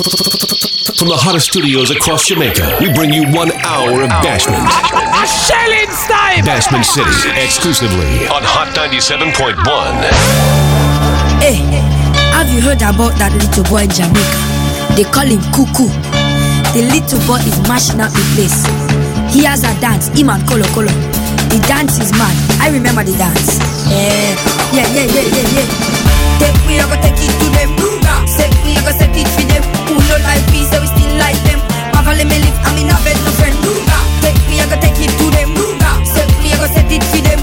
From the hottest studios across Jamaica, we bring you one hour of Bashment. A shelling! Bashment City, exclusively on Hot 97.1. Hey, have you heard about that little boy in Jamaica? They call him Cuckoo. The little boy is mashing up the place. He has a dance, him and Kolo Kolo. The dance is mad. I remember the dance. Yeah, yeah, yeah, yeah, yeah, yeah. Take me, I go take it to them take me, I go set it them. We still like them. Me I'm in a bed, no friend Take me, I take it to them. Set me, I go set it to them.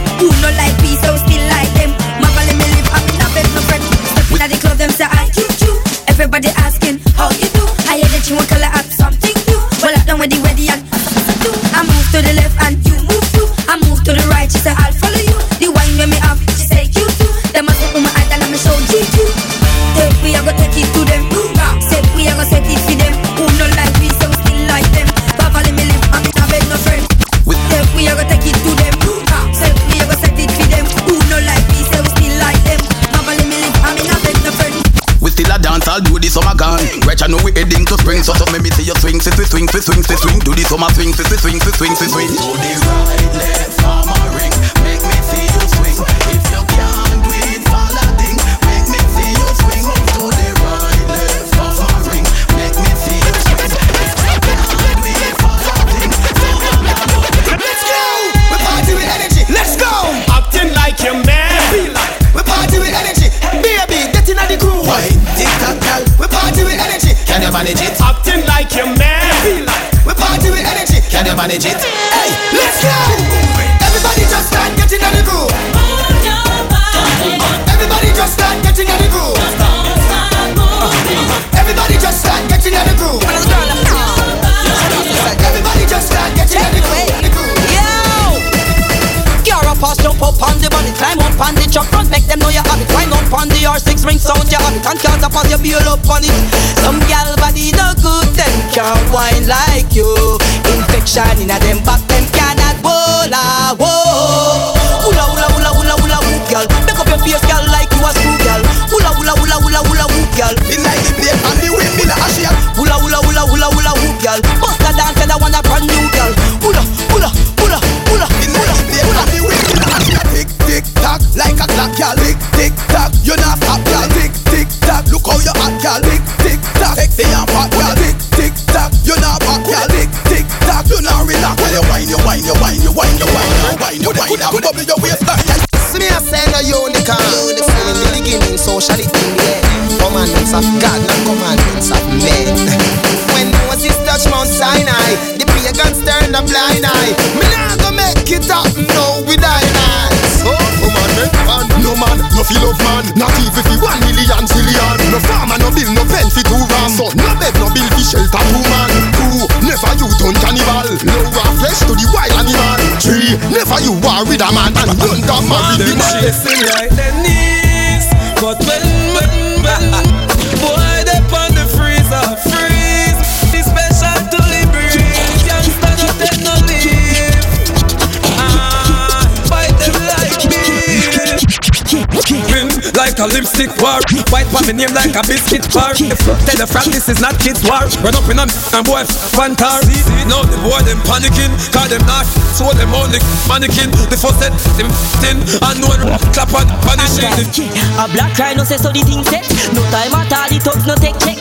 swing, swing, swing, fi swing. Do the summer swing, swing, swing, swing, swing, fi swing. Do this right. with a man and don't talk marry right? lipstick war. White for me name like a biscuit bar. Tell the frat this is not kids war. Run up in them and boy fantar. Now the boy them panicking, call them not so them only mannequin. The first set them thin and no clap and punishing. A black cry no say so the thing set. No time at all the thugs no take check.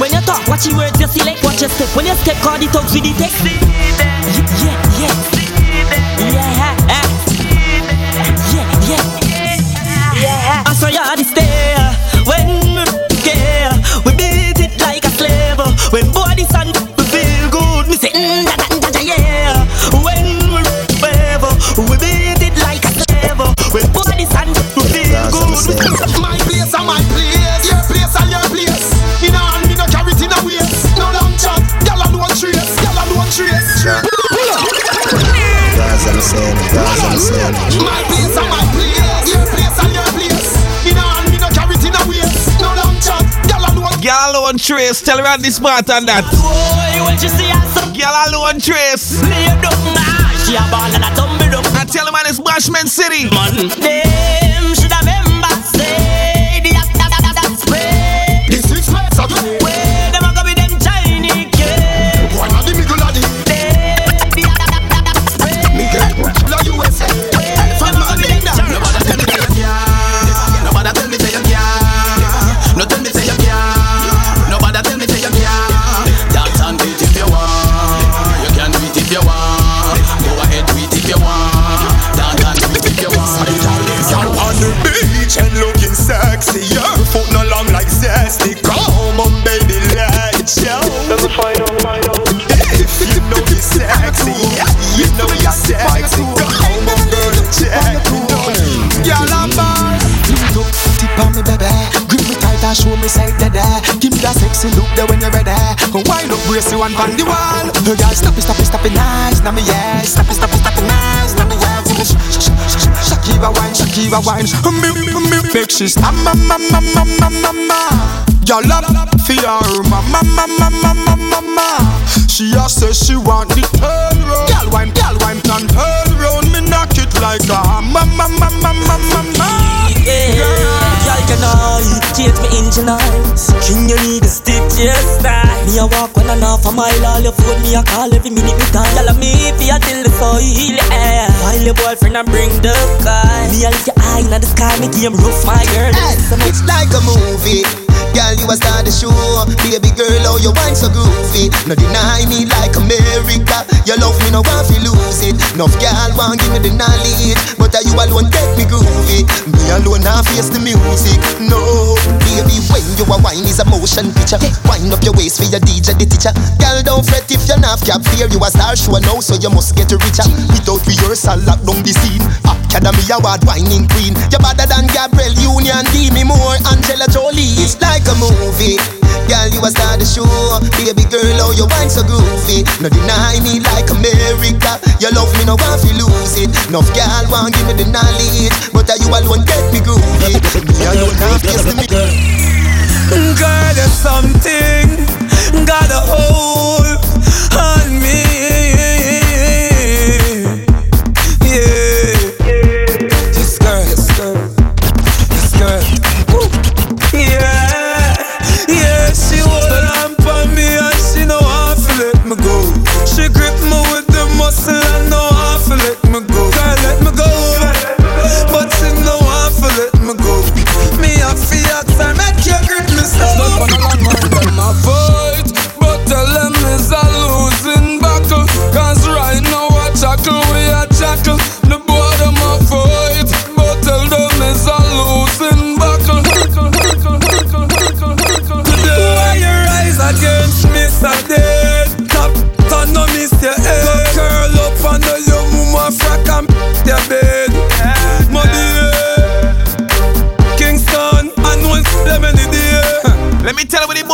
When you talk, watch your words you select, watch your step. When you step, call the thugs with the text. Yeah, yeah. Trace. Tell her I'm this smart and that. Girl alone, Trace. I tell him I'm Bashment City. Man, them should long like zesty. Come on, baby, let's show. Let me find out, find out. If you know you're sexy, yeah, you know you're sexy. Come on, girl, check. You know, girl, I'm bad. Look, tip on me, baby. Grip me tight and show me side dada. Give me that sexy look there when you're ready. Wind up, brace you and on the wall. Girl, stop it, stop it, stop it, nice. Now me yes, stop it, stop it, stop it, nice. Shakira wine, Shakira wine. Make she stop, ma ma ma ma ma ma ma. Girl, up for your mama, mama, mama, mama, mama. She a say she want the turn round. Girl, wine, girl, wine, turn turn round. Me knock it like a hammer, mama, mama, mama, mama. Yeah, y'all can I change me engine eyes. King, you need to stick your style. Me a walk and half a mile, all your phone me a call every minute me time. Y'all me fi a till the soil, yeah. While your boyfriend a bring the guy. Me a lift your eye in the sky, me game rough, my girl. Hey, it's like a movie. Girl, you a star the show. Baby girl, oh, you wine so groovy. No deny me like America. Your love me no want to lose it. Enough girl want give me the knowledge, but are you alone get me groovy. Me alone now face the music. No, baby, when you a wine is a motion picture. Wind up your waist for your DJ, the teacher. Girl, don't fret if you're not cap fear. You a star show now, so you must get richer. Without rehearsal, lock down the scene. Academy Award whining queen. You're better than Gabrielle Union, Demi Moore, Angelina Jolie. It's like a movie. Girl, you a star the show. Baby girl, oh, you wine so groovy. No deny me like America. Your love me no want to lose it. Enough girl want give me the knowledge, but are you alone get me groovy. Me alone face the me. Girl, there's something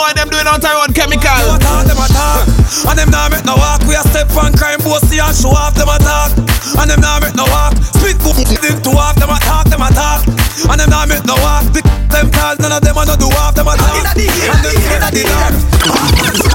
what the them doing out there on chemical. Them attack, them attack And them nah make no walk. We a step on crime bossy and show off them attack And them nah make no walk. Spit book them to off Them attack, them attack And them nah make no walk. The them tall None of them a no do off Them attack And them inna the dark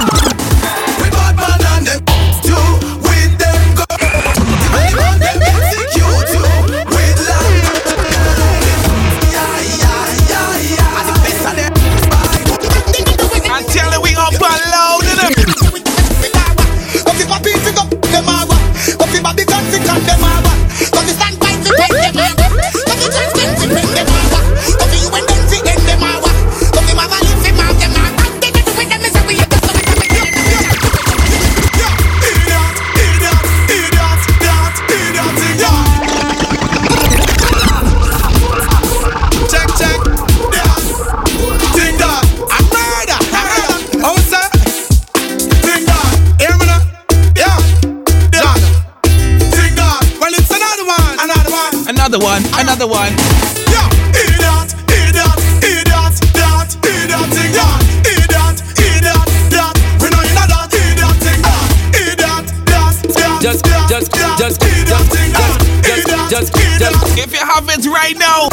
Just, just, just, just, just, just. If you have it right now,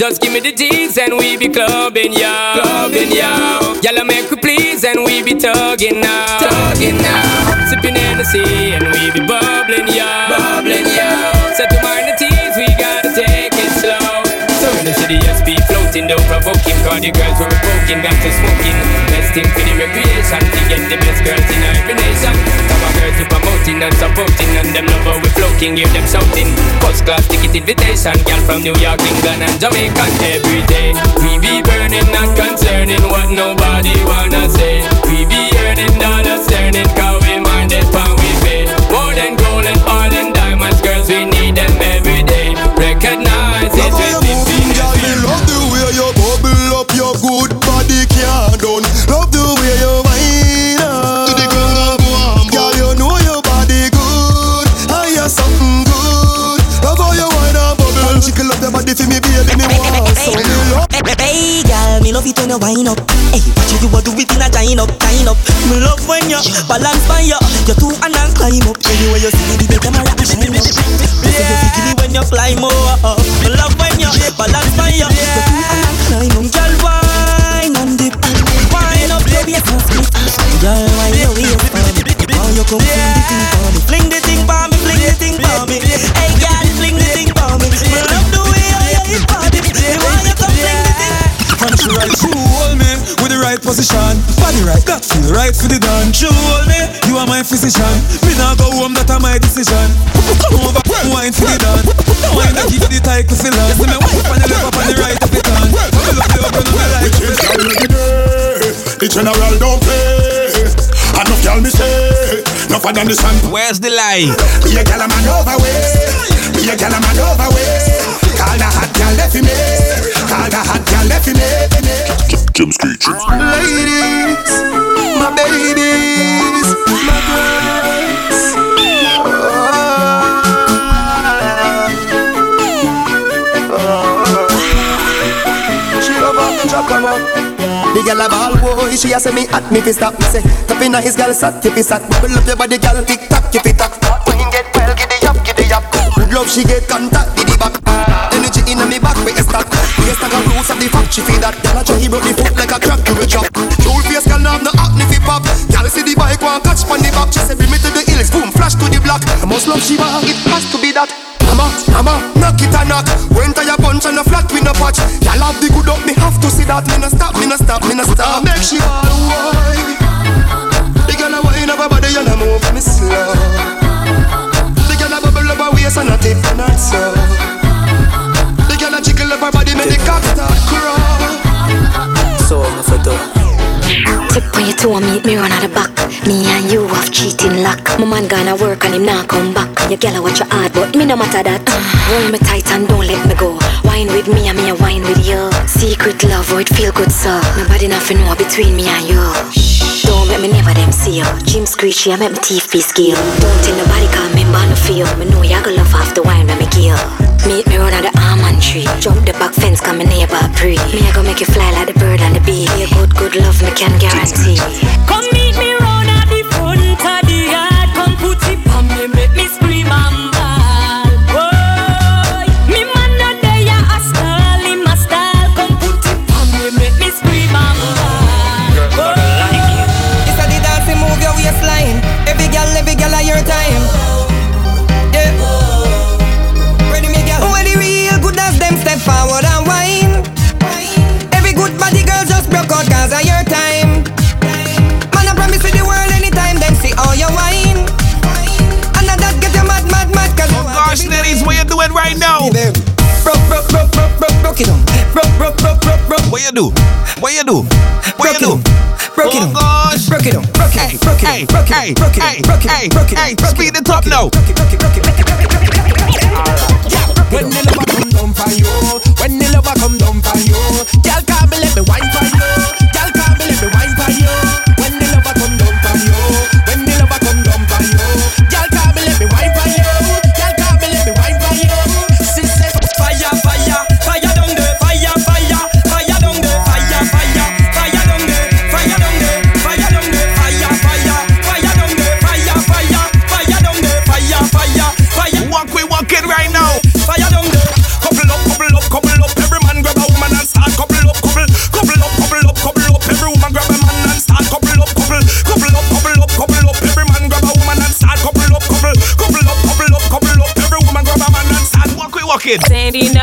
Just, give me the G's and we be clubbing, yo. Clubbing, yo. Y'all make we please and we be tugging now. Tugging now. Sipping Hennessy and we be bubbling, yo. Bubbling, yo. Set to mind the teeth, we gotta take it slow. So in the city, yes, be floating, don't provoking. Cause the girls were poking, got to smoking. Best thing for the recreation, to get the best girls in every nation. We promoting and supporting, and them love how we floating, give them something. First class ticket invitation, girl from New York, England, and Jamaica every day. We be burning, not concerning what nobody wanna say. We be earning dollars, earning, cause we minded pound we pay. More than gold and oil love. Me it when you wind up. Hey, what you do, it in a Wind up, wind up. Me love when you balance by you. You two and I climb up. Anyway you see the better my shine up. Yeah. When you climb up. Me love when you balance say, enough of them the sun. Where's the lie? Be a gal a man overweight. Be a gal a man overweight. Call the hot gal left me. Call the hot gal left me. Jim Screech. Ladies, my babies, girl a ball boy, she a say me at me fi stop. Me say Tap inna his girl sat, keep it sat. Bubble up your body girl, tick tock, keep it tock. When get well, giddy up, giddy up. Good love she get contact, giddy back. Energy inna me back, we stack We stack a roots of the fact, she feel that. Girl a try he broke the foot like a crack, you will drop Cool face girl now have no acne fi pop. Girl see the bike one catch pon the back. She say bring me to the hills, boom, flash to the block. I must love she want, it has to be that. Mama, mama, knock it a knock. When tire punch and a flat we no patch. Y'all have the good up, me have to see that. Me no stop, me no stop, me no stop Make she all wine The girl a wine up her body and a move me slow The girl a bubble up her waist and a tip and a so The girl a jiggle up her body, make the cock start crawl So I'm for do. Tip on your toe and meet me run out the back. Me and you have cheating luck. My man gonna work and him not come back. Your girl watch your hard, but me no matter that. Uh, hold me tight and don't let me go. Wine with me and me a wine with you. Secret love, oh it feel good so. Nobody nothing know between me and you. Don't make me never them see you. Jim screechy, I make my teeth be skill. Don't tell nobody call me man no feel. Me know you gonna love after wine when me kill. Meet me out the almond tree. Jump the back fence, come me neighbor pre. Me I go make you fly like the bird and the bee. Be a good, good love, me can guarantee. Come broke, broke. What you do? What you do? What you do? Broke it Oh on. Broke it on. Broke it on. Broke it on. Broke it on. Broke it on. Broke it on. Broke it on. Broke it speed on. it up now. Broke it, broke it, broke it, broke it, broke it, broke it, broke it, walk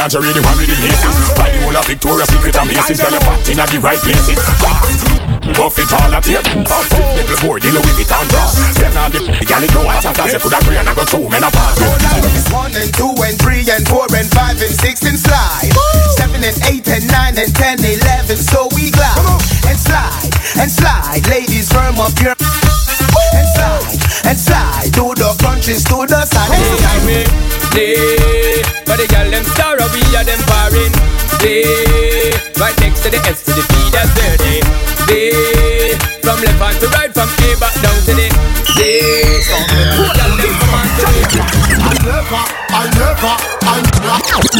lingerie, the one with the laces. Buy the whole of Victoria's Secret and Macy's. Girl, you're fat in the right places. Buff it all up here. Little boy, the Louis Vuitton bra. Them now the gal it go out as they could agree and I go through men apart. One and two and three and four and five and six and slide. Seven and eight and nine and ten, eleven. So we glide and slide and slide. Ladies, firm up your and slide and slide. Do the crunches to the side. Hey, Day, but the girl them star we are them foreign. Day, right next to the S to the P, that's dirty. Day, from left hand to right, from A back down to the day. Girl them come on to the I never, I never, I never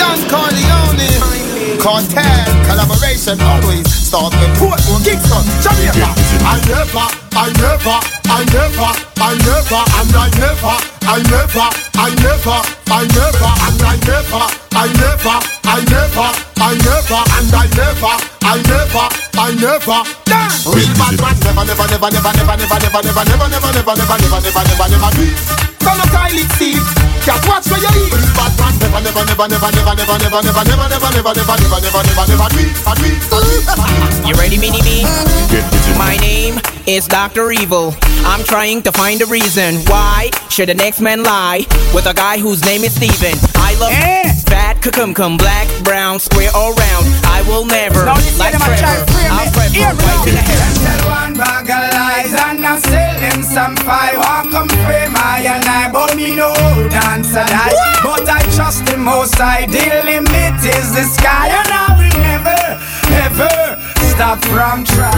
Don Corleone. Cartel, collaboration always start with Portmore, Kingston, Jamaica. I never, I never, I never, I never, and I never, I never, I never, I never, and I never, I never, I never, I never, and I never, I never, I never. Real bad man never, never, never, never, never, never, never, never, never, never, never, never, never, never, never, never do it. Come on, Kylie, see. Just watch where you eat. Bad man never, never, never, never, never, never, never, never, never, never, never, never, never, never, never, never do it. I do it. I do it. You ready, Mini Me? My name is Dr. Evil. I'm trying to find a reason why should the next man lie with a guy whose name is Steven. I love fat, cum cum, black, brown, square or round. I will never Now you like say them a Trevor. child free, I'll me. Trevor Hear me right to the now. head. Tell one bag of lies and I sell them some five. Walk come frame I and I, but me no dance a die. But I trust the most I the limit is the sky and I will never, ever stop from trying.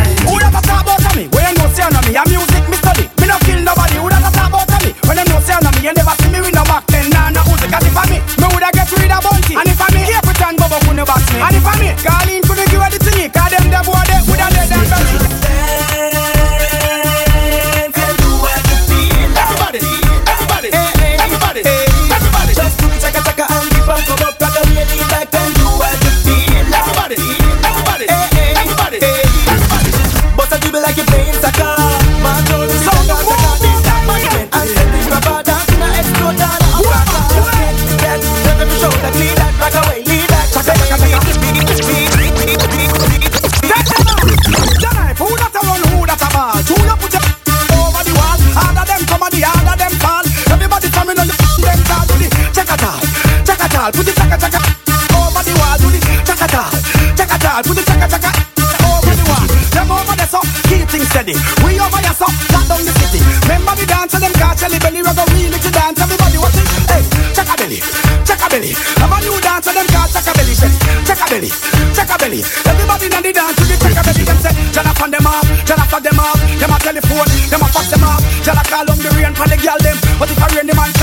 Jana call on the rain for the girl them. But if I rain the man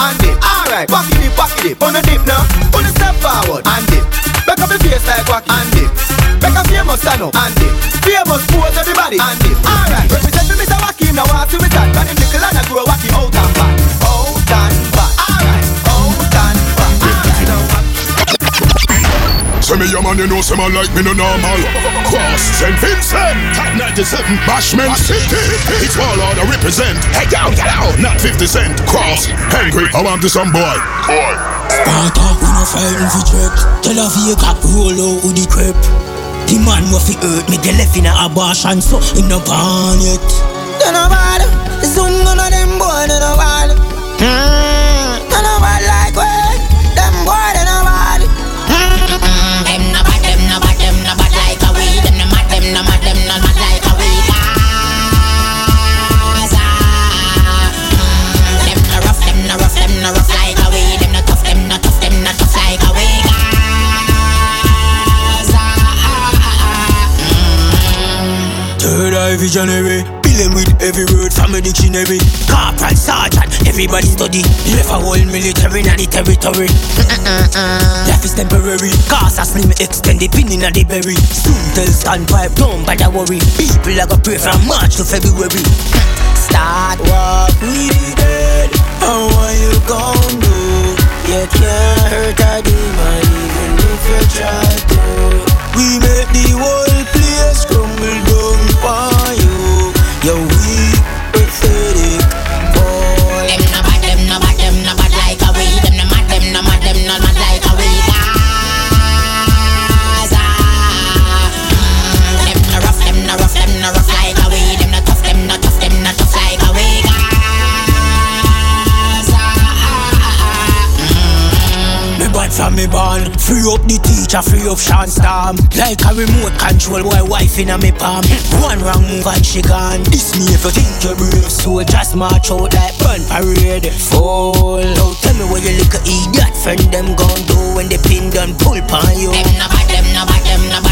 and dip. Alright, wacky dip, wacky dip. On the dip now, on the step forward and dip. Back up the face like wacky and dip. Back up famous stand up and dip. Famous pose everybody and dip. A man, you know, say man like me no normal. Cross St. Vincent, top 97, Bashment City. It's all out to represent. Hey, yo, get out, not 50 cent. Cross, angry, I want to some boy. Boy. Sparta, we no fighting for trip. Tell a Vega, roll out with the crep. The man wa fi hurt me, they left in a abortion, so him no born yet. Don't know bad. Soon none of them boy don't know bad. Mm. Third eye visionary with every word from a dictionary. Corporal, sergeant, everybody study. Left a whole military in the territory. Life is temporary. Cause a slim extend the pin in the berry. Soon tell standpipe, don't bother worry. People are gonna pray from March to February. Start with the dead. And what you gon' do? You can't hurt a demon even if you try to. We make the whole place crumble down for you. You're weak, from me born. Free up the teacher, free up Shawn Storm Like a remote control, boy wife in a me palm. One wrong move and she gone. This me if you think you're brave So just march out like burn parade. Fall out, tell me what you look at idiot Friend them gon' do when the pin done pull pon you. Them them them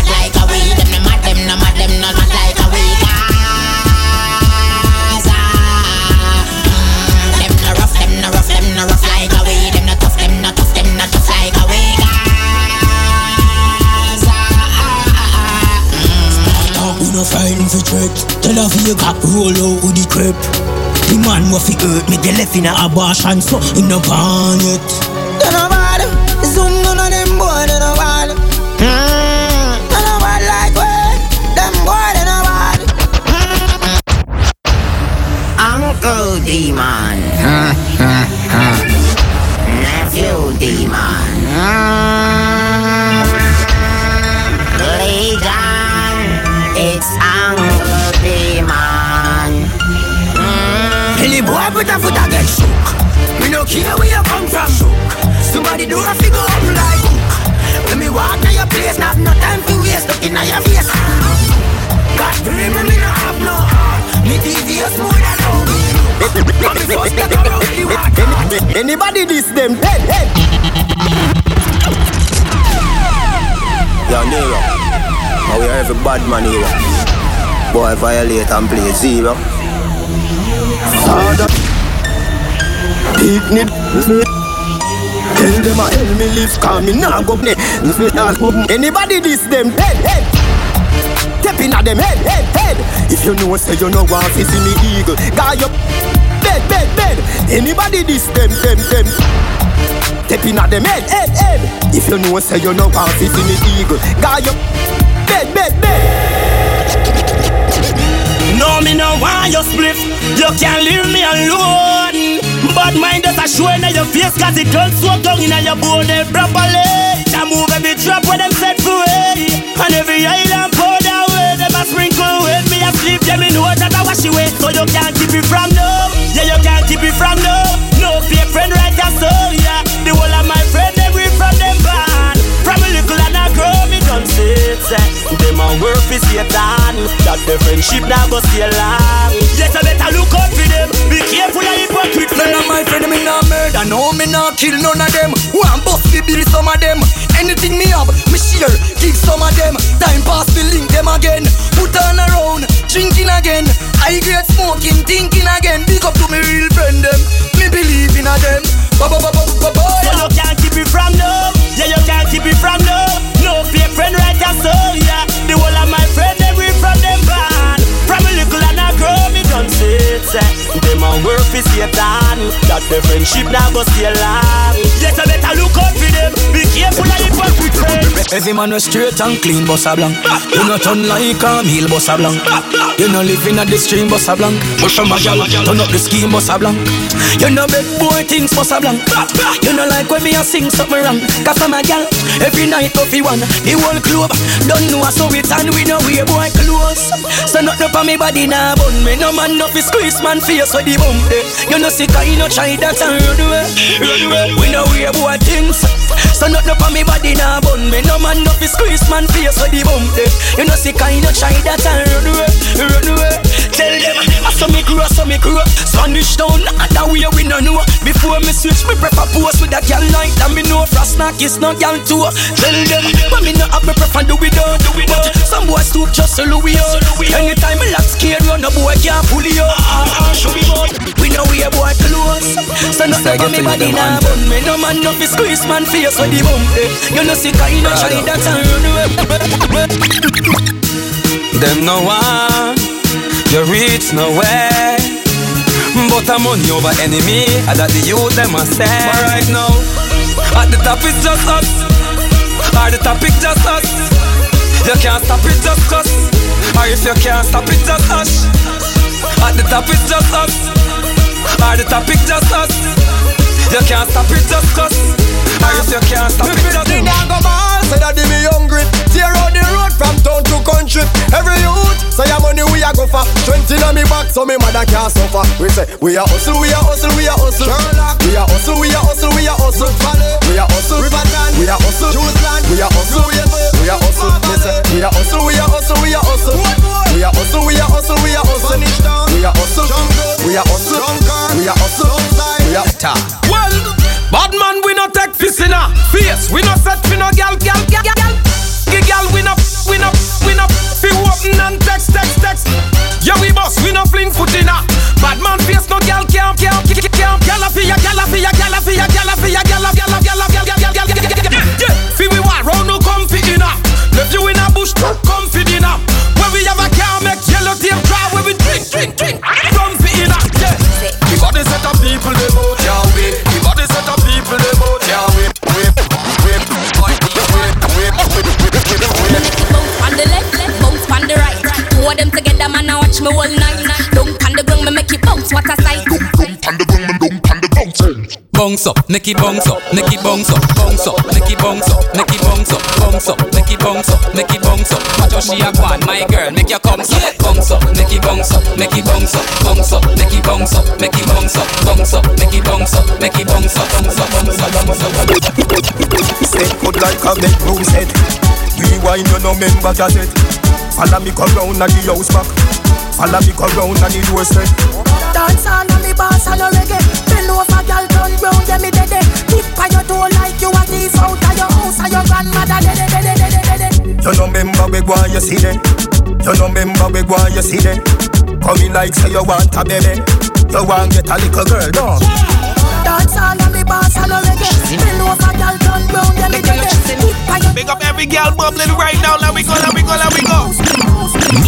threat Tell her for you got roll out with the crep The man wa fi hurt me, they left in a abortion So him no born yet They no bad. Zoom none hmm. of them boy, they no bad. Mm, they no bad like we. Them boy, they no bad. Uncle Demon. Hmm. Hmm. Nephew Demon. Legion. Put a foot against shook Me no care where you come from Somebody do a figure up like hook When me walk to your place Not no time to waste Looking at your face God blame me, me no have no heart Me devious more than how me But me first get around the water Anybody this them dead head. Yo, Nero. Now we are every bad man here. Boy, violate and play zero. Father. Picnic. Tell them I help me live calm me nah go. Anybody this them dead head. Stepping at them head head head. If you know say you know want to see me eagle, guy up. Bed bed bed. Anybody this them them them. Stepping at them head head head. If you know say you know want to see me eagle, guy up. Bed bed bed. No, me no want your split. You can't leave me alone. But mind just a show in your face, cause it don't swap down in your body properly. I move every trap where them set for way. And every island pour that way. Them a sprinkle with me asleep, yeah, me know that I wash away. So you can't keep it from no. Yeah, you can't keep it from no. No fake friend right there, so yeah. The whole of my sit. Them a work for Satan. That the friendship go stay long. Yes, I better look out for them. Be careful of hypocrite None of friends. my friend me nah murder No me nah kill none of them One bust me bill some of them Anything me have me share Give some of them Time pass me link them again Put on around Drinking again I great smoking Thinking again Big up to Every man was straight and clean, boss a blank. You not turn like a meal, boss a blank. You no living at the stream, boss a blank. Push from a gal, turn up the scheme, boss a blank. You no beg boy things, boss a blank. You no like when me a sing something wrong. Cause I'm a gal, every night fi one. The whole club don't know so it and we know we boy close. So not up on me body nah bun me. No man no fi squeeze man face with the bum eh. You no sick you no try that and run away, run away. We know we boy things. So not up on me body nah bun me. No man no fi squeeze man face with the bum eh. You no sick you no try that and run away, run away. Tell them I saw me grow, I saw me grow. Spanish town, that way we no know. Before me switch, me prefer post with a gal like that. Me know frost knock is no gal too. Tell them, but me no have me prefer do we don't do we don't. Some boys stoop just so Louis on. Anytime me lock scared run no boy can't pull you up. Ah, ah, show me boy. We know we a boy close. So not so me body now bun me. No man no fi squeeze man face with the bump. Eh. You know see kind of shy that and run away. Them no one, you reach nowhere. But I'm money over enemy, and that the youth them a say. But right now, at the top it's just us. At the top it's just us. You can't stop it just us. Or if you can't stop it just us. At the top it's just us. At the top it's just us. You can't stop it just cause. Or if you can't stop it just us. Say that me hungry Tear out the road from town to country Every youth say your money we a go for Twenty on me back so me mother can't suffer We say we a hustle, we a hustle, we a hustle Sherlock We a hustle, we a hustle, we a hustle We a hustle, Riverton We a hustle, Juiceland We a hustle, we a hustle We a hustle, we a hustle, we a hustle, we a hustle We a hustle, we a hustle, we a hustle We a hustle, we a hustle We a hustle, we a hustle Well Bad fist in a face. We no set for no gal, gal, gal, gal. Gal, we no, we no, we no. Fi open and text, text, text. Yeah, we boss, we no fling foot in a. Bad man face no gal, can't, can't, can't, can't. Gal a fi ya, gal a fi ya, gal a fi ya, gal a fi ya, gal a, gal a, gal a, gal a, gal a, gal a, gal a, gal a. Fi we war round no comfy in a. Left you in a bush, comfy dinner. Where we have a car, make yellow tape draw. Where we drink, drink, drink, comfy in a. Yeah, we set of people me all night. Don't on the ground, me make it bounce. What a sight. Don't on the ground, me don't on the bounce. Bounce up, make it bounce up, make it bounce up, bounce up, make it bounce up, make it bounce up, bounce up, make it bounce up, make it bounce up. Watch how she a gone, my girl, make your come up, bounce up, make it bounce up, make it bounce up, bounce up, make it bounce up, make it bounce up, bounce up, make it bounce up, make it bounce up, bounce up, bounce up, bounce up. Set good like a bedroom set. Rewind, you no member cassette. Follow me come round and the house back. Follow me come round and the doorstep. Dance all on the bass and the reggae Bend over, girl, turn round, yeah, me dead Tip on your toe like you a thief out of your house And your grandmother dead, dead, dead, dead, dead, dead You no member we go and you see them. You no member we go and you see them. Come in like say you want a baby. You want get a little girl, dog. Dance all on the bass and the reggae Bend over, girl, turn round, yeah, me dead Tip on your Big up every girl bubbling right now. Let we go, let we go, let we go.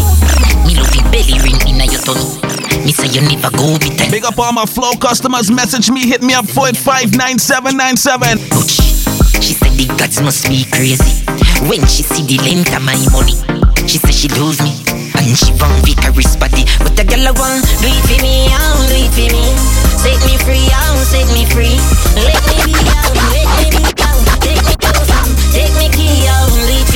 Tongue. Me say you never go with them. Big up all my flow customers. Message me, hit me up it five nine seven nine seven. She said the gods must be crazy when she see the length of my money. She said she loves me and she want Vicarious body, but the girl I want do it for me, oh, do it for me. Set me free, oh, set me free. Let me be out, let me be out. Take me close, take me key out, do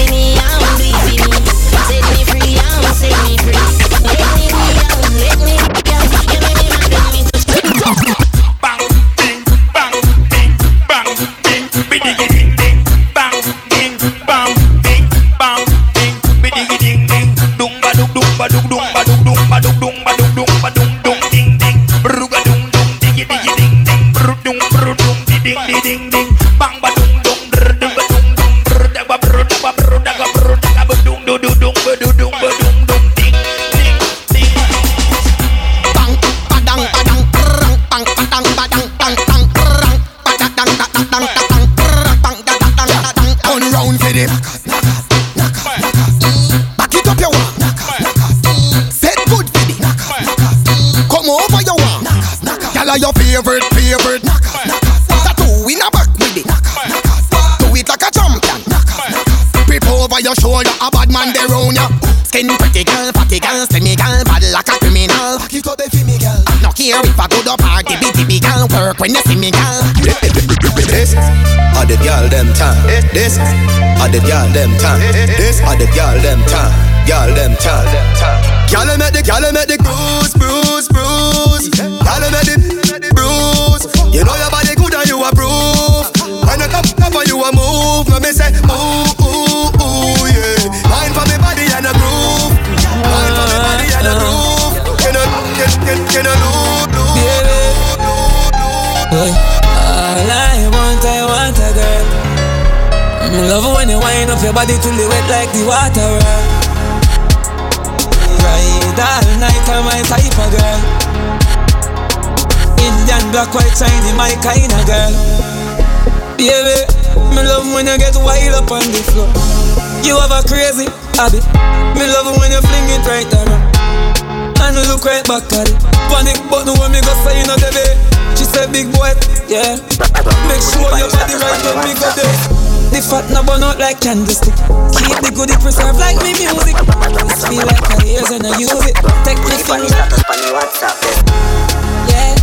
care if I go to party, bitty big girl, work when you see me, girl. This are the girl them time. This are the girl them time. This are the girl them time. Girl them time. Girl make the girl make the bruise, bruise, bruise. Girl make the bruise. You know your body good and you approve. When I come up and you a move, let me say ooh ooh ooh yeah. Love when you wind up your body till you wet like the water. Eh? Ride all night on my type of girl. Indian, black, white, Chinese, my kind of girl. Baby, me love when you get wild up on the floor. You have a crazy habit. Me love when you fling it right around. And look right back at it. Panic button when me go say you know. She said big boy, yeah. Make sure your body right when me go there. The fat no burn out like candlestick. Keep the goodie preserved like me music. This feel like a years and I use it. Take me Funny status on the WhatsApp. Yeah.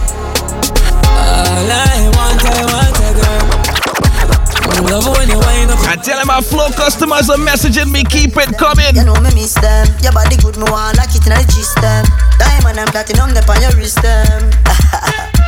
All I want, I want a girl. Love when you wind up. I tell my flow customers are messaging me, keep it coming. You know me miss them. Your body good, me want like it in the G them. Diamond and platinum, they on your wrist them.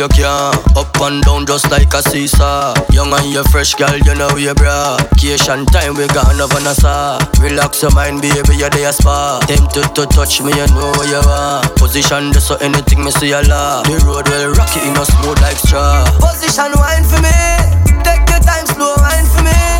You can Up and down just like a seesaw. Young and you fresh girl, you know you bra. Vacation time we gone over Nassau Relax your mind baby, you're there spa. Tempted to touch me, you know where you are. Position this so anything me see a lot The road will rock it, you know smooth like straw. Position wine for me. Take your time, slow wine for me.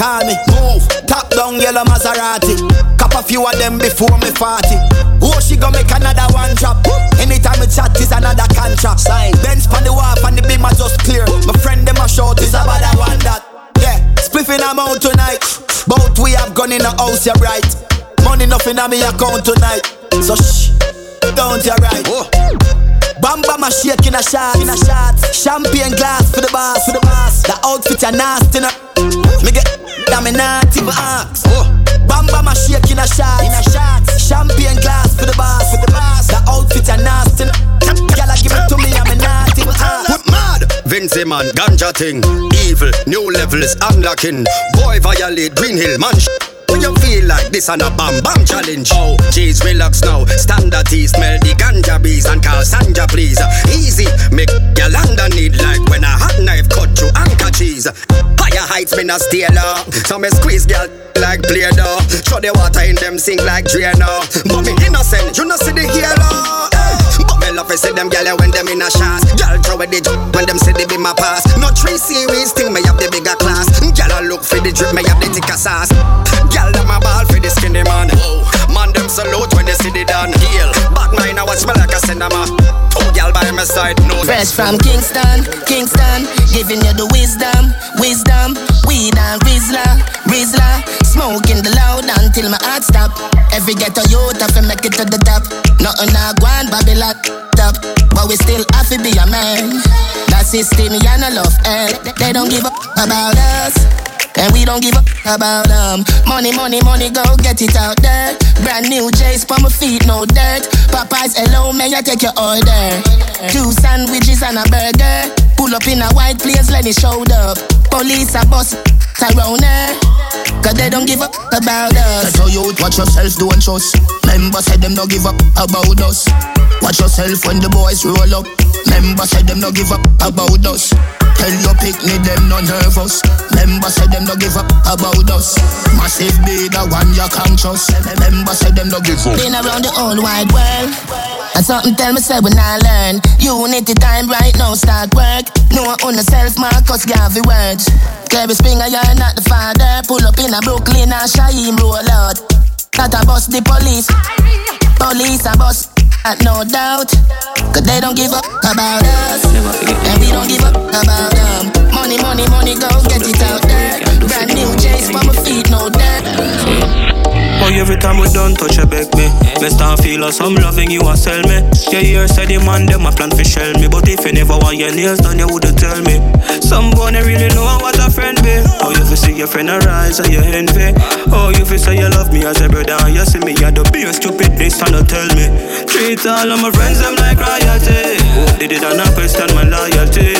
Call me. Move, top down yellow Maserati. Cop a few of them before me 40. Oh, she gon' make another one drop. Anytime we chat is another contract. Sign. Benz pon the wharf and the beam are just clear. My friend them a short is about that one that. Yeah, spliffing I'm out tonight. Both we have gone in the house, you right. Money nothing on me account tonight. So shh, don't you right. Bam bam a shake in a shot, in a shot. Champagne glass for the boss, for the boss. The outfit a nasty, no. Me not even ask. Bam bam a shake in a shot, in a shot. Champagne glass for the boss, for the boss. The outfit a nasty, a give it to me, I'm not even ask. Mad? Vince man, ganja thing. Evil, new levels unlocking. Boy violate Green Hill man sh- When you feel like this on a bam bam challenge? Oh, jeez, relax now. Stand at ease, smell the ganja bees And call Sanja please. Easy, make your land need Like when a hot knife cut through anchor cheese Higher heights, me not stay So me squeeze girl like Play-Doh Throw the water in them sink like Drano But me innocent, you know see the halo hey. Eh, but me love to see them gyal when them in a shots. Gyal throw it the j- when them see the be my pass. No three series thing, me have the bigger class. Gyal a look for the drip, me have the thicker sauce. Gyal them a ball for the skinny man. Man them salute when they see the done. Heel, bad mind I watch me like a cinema. Two gyal by my side, no. Fresh from Kingston, Kingston, giving you the wisdom, wisdom, weed and Rizla, Rizla, smoking the loud until my heart stop. Every ghetto youth have to make it to the top. Nothing I want, Babylon top, but we still have to be a man. That system, yeah, no love hell. They don't give up about us. And we don't give up about them. Money, money, money, go get it out there. Brand new J's for my feet, no dirt. Popeyes, hello, may I take your order? Two sandwiches and a burger. Pull up in a white place, let it show up. Police a bus around there. Cause they don't give up about us. Tell you watch yourself, don't trust. Members say them don't give up about us. Watch yourself when the boys roll up. Members say them don't give up about us. Tell your picnic them no nervous. Members say them don't give up about us. Massive be the one you can't trust. Members say them don't give up. Been around the whole wide world. And something tell me say when I learn. Unity time right now start work. No one on the self Marcus Garvey words. Clever Springer, you're not the father. Pull up in a Brooklyn and Shaheem roll out. Not a bus the police. Police a bus, uh, no doubt. Cause they don't give up about us. And we don't give up about them. Money, money, money, go get it out there. Brand new chase for my feet, no dirt. Every time we done touch you beg me. Me start feel like some loving you a sell me. Yeah, you said the man them a plan for shell me. But if you never want your nails done you wouldn't tell me. Some they really know what a friend be. Oh, you feel see your friend arise and you envy. Oh, you feel say you love me as a brother. And you see me at the beer stupid they stand to tell me. Treat all of my friends them like royalty. Oh, did it and I question my loyalty.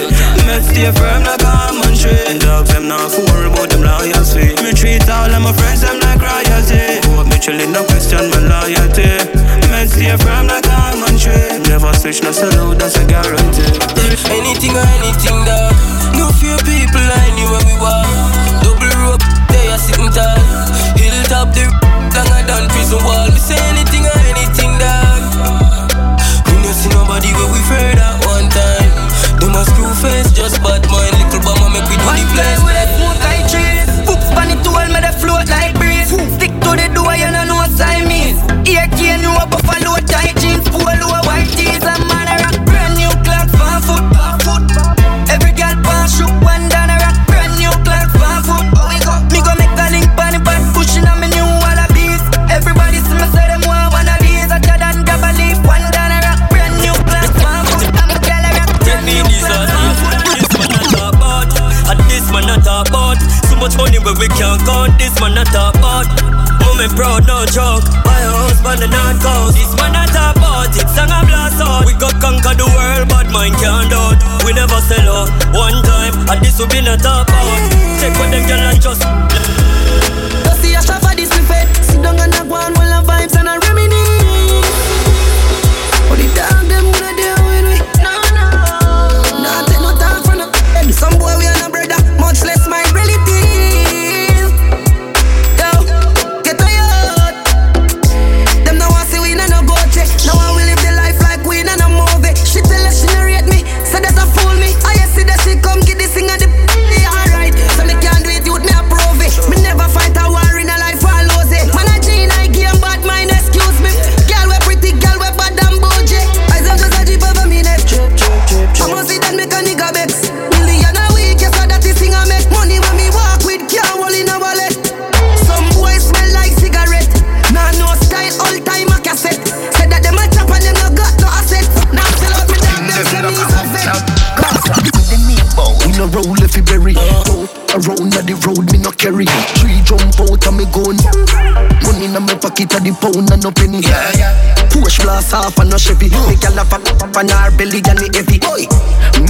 Me stay firm like a man tree. Dogs them not worry about them loyalty. Me treat all of my friends them like royalty chillin' no question my loyalty. Me stay firm like a man tree. Never switch no sell out that's a guarantee. Anything or anything dog No fear people anywhere we walk Double rope, they are sitting tall. Hilltop the longer than prison wall. Me say anything or anything dog. We no see nobody where we afraid at one time. Them a screw face, just bad mind. Little bomber make we do the place carry Three jump out and me gun in my pocket at the pound and no penny Push blast off and no Chevy Me gal a fat up on her belly and the heavy Oi.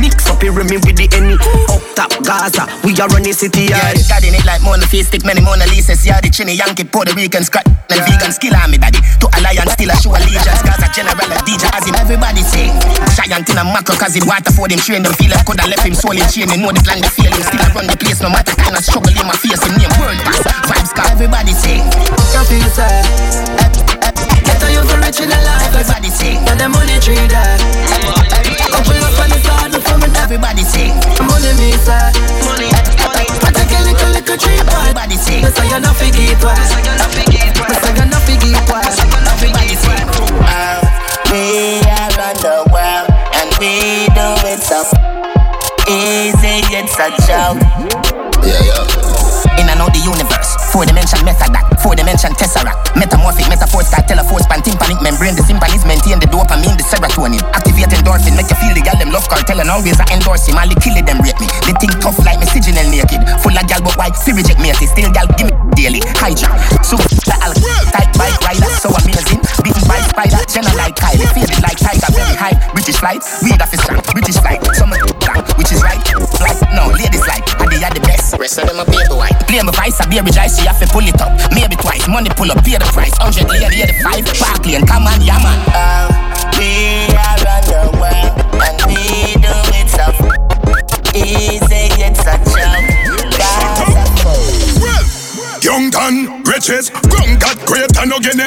Mix up here me with the any Up top Gaza, we are running city Yeah, yard this in it like Mona Face, stick many Mona Lisas. Yeah, the chinny Yankee, Puerto Rican, scratch and vegan skill on me daddy. To alliance, still a show allegiance. Gaza general, a DJ, as him everybody sing. Giant in a macro, cause him water for them train them. Feel like coulda left him soul in chain. He know the plan, the feel him. Still a run the place, no matter kind of struggle in my face. Him name world pass. Vibes, cause everybody sing. Sad Get a for rich in a life Everybody sing. Got the money tree that Couple up on the side before me Everybody sing. Money me say Money I get little little tree boy Everybody sing. Me say you not figgy why Me say you not figgy why Me say you not figgy why Everybody sing. We are on the world and we do it so easy. It's a joke. And out the universe, four dimension method that, four dimension tesseract, metamorphic metaphor start tell a force pan tympanic membrane. The sympathies maintain the dopamine, the serotonin, activate endorphin, make you feel the gal them love cartel and always I endorse him. The kill it, them rate me. They think tough like me signal naked, full of gal but why? See reject me, still gal give me daily hijack. So the al tight bike rider, so amazing. Beaten by spider, general like Kylie, faded like tiger, very high. British flight, weed officer, British flight, black, which is right. Like no, ladies like, and they are the best. Rest of them a paper white. Play my vice, I be rejoice, so you have to pull it up. Maybe twice, money pull up, pay the price. 100 lady, 85, park lane, come on, yeah man. Uh, we are on the world, and we do it so easy, it's a joke. Young done, riches, grown got great and no guinea.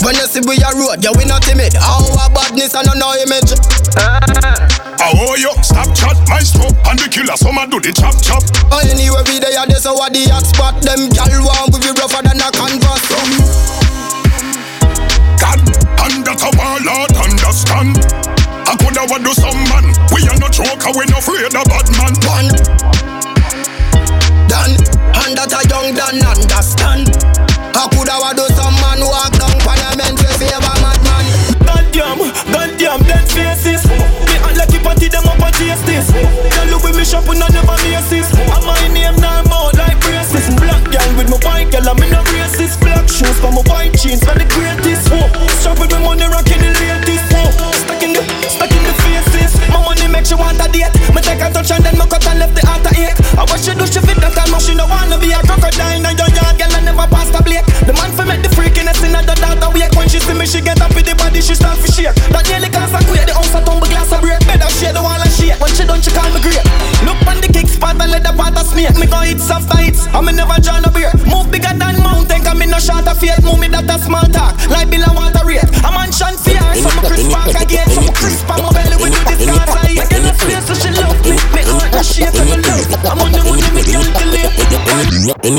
When you see we a road, yeah we not timid Our badness and no image ah, oh, How are you? Stop chat, my stroke, and the killer, some a do the chop chop. Oh, anyway we there, this how the hot spot Them gal want we be rougher than a canvas God, and that a warlord understand. I coulda what do some man. We are no joker, we no afraid of bad man. One done, and that a young done understand I coulda wa do Don't look with me shop, we not never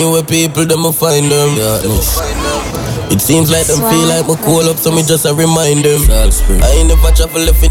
Anyway, people, them I find them. It seems like them feel like me call up, so me just a remind them. I ain't never travel if it.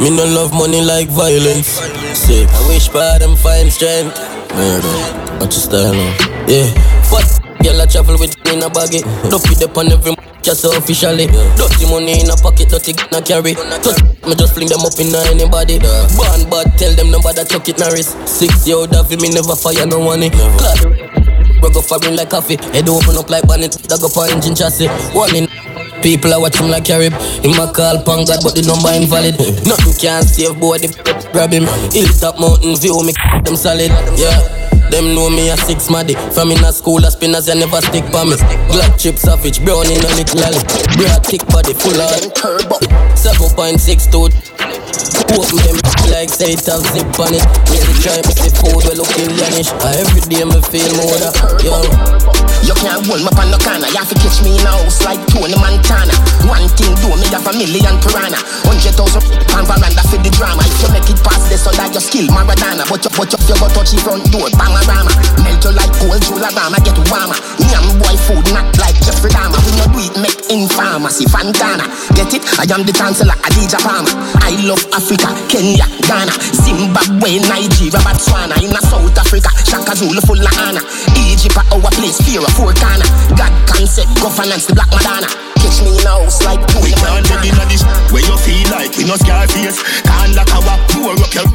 Me no love money like violence. Sick. I wish for them find strength. Murder. Watch your style now. Yeah. But girl I travel with me in a baggy. Don't fit up on every just officially. Dirty money in a pocket, dirty in a carry. Just me just fling them up in anybody. Born bad, tell them nobody chuck it Norris. Six year old me never fire no money. Glad Rug up foreign like coffee. Head open up like bonnet. Dog up our engine chassis. One in. People are watching like Carib. Him a call pang God, but the number invalid. Nothing can save boy. The grab him. Hilltop mountain view me them solid. Yeah. Them know me a six maddy. From in a school, a spinners you never stick by me. Black chip savage, brown in a little lolly. Broad thick body full of turbo. 7.62. Open them like say it have zip on it. Really try me see food we looking Danish. Every day me feel more that, yo. You can't hold me on no corner. You have to catch me in a house like Tony Montana. One thing do me have a million piranha. Hundred thousand pound veranda for the drama. If you make it past this, so that your skill Maradona. But you, but you, you go touch the front door, bangarama. Melt you like gold, Jularama, get warmer. Nyam boy food, not like Jeffrey Dahmer. We no do it, make in pharmacy, Fantana. Get it? I am the chancellor, Adidja Palmer. I love Africa, Kenya, Ghana, Zimbabwe, Nigeria, Botswana, in South Africa, Shaka Zulu, full of honor. Egypt, our place, fear of four corner. God concept, governance, the black Madonna. Catch me in a house like pool. We can't live in this where you feel like we no scar face. Can't like our poor up your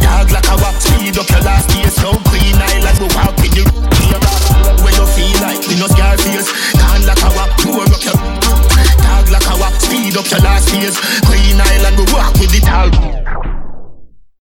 dog like our speed up your last year. So Queen Island, we walk in you. Where you feel like we no scar face. Can't like our poor up your up your last phase. Green Island, we walk with it all.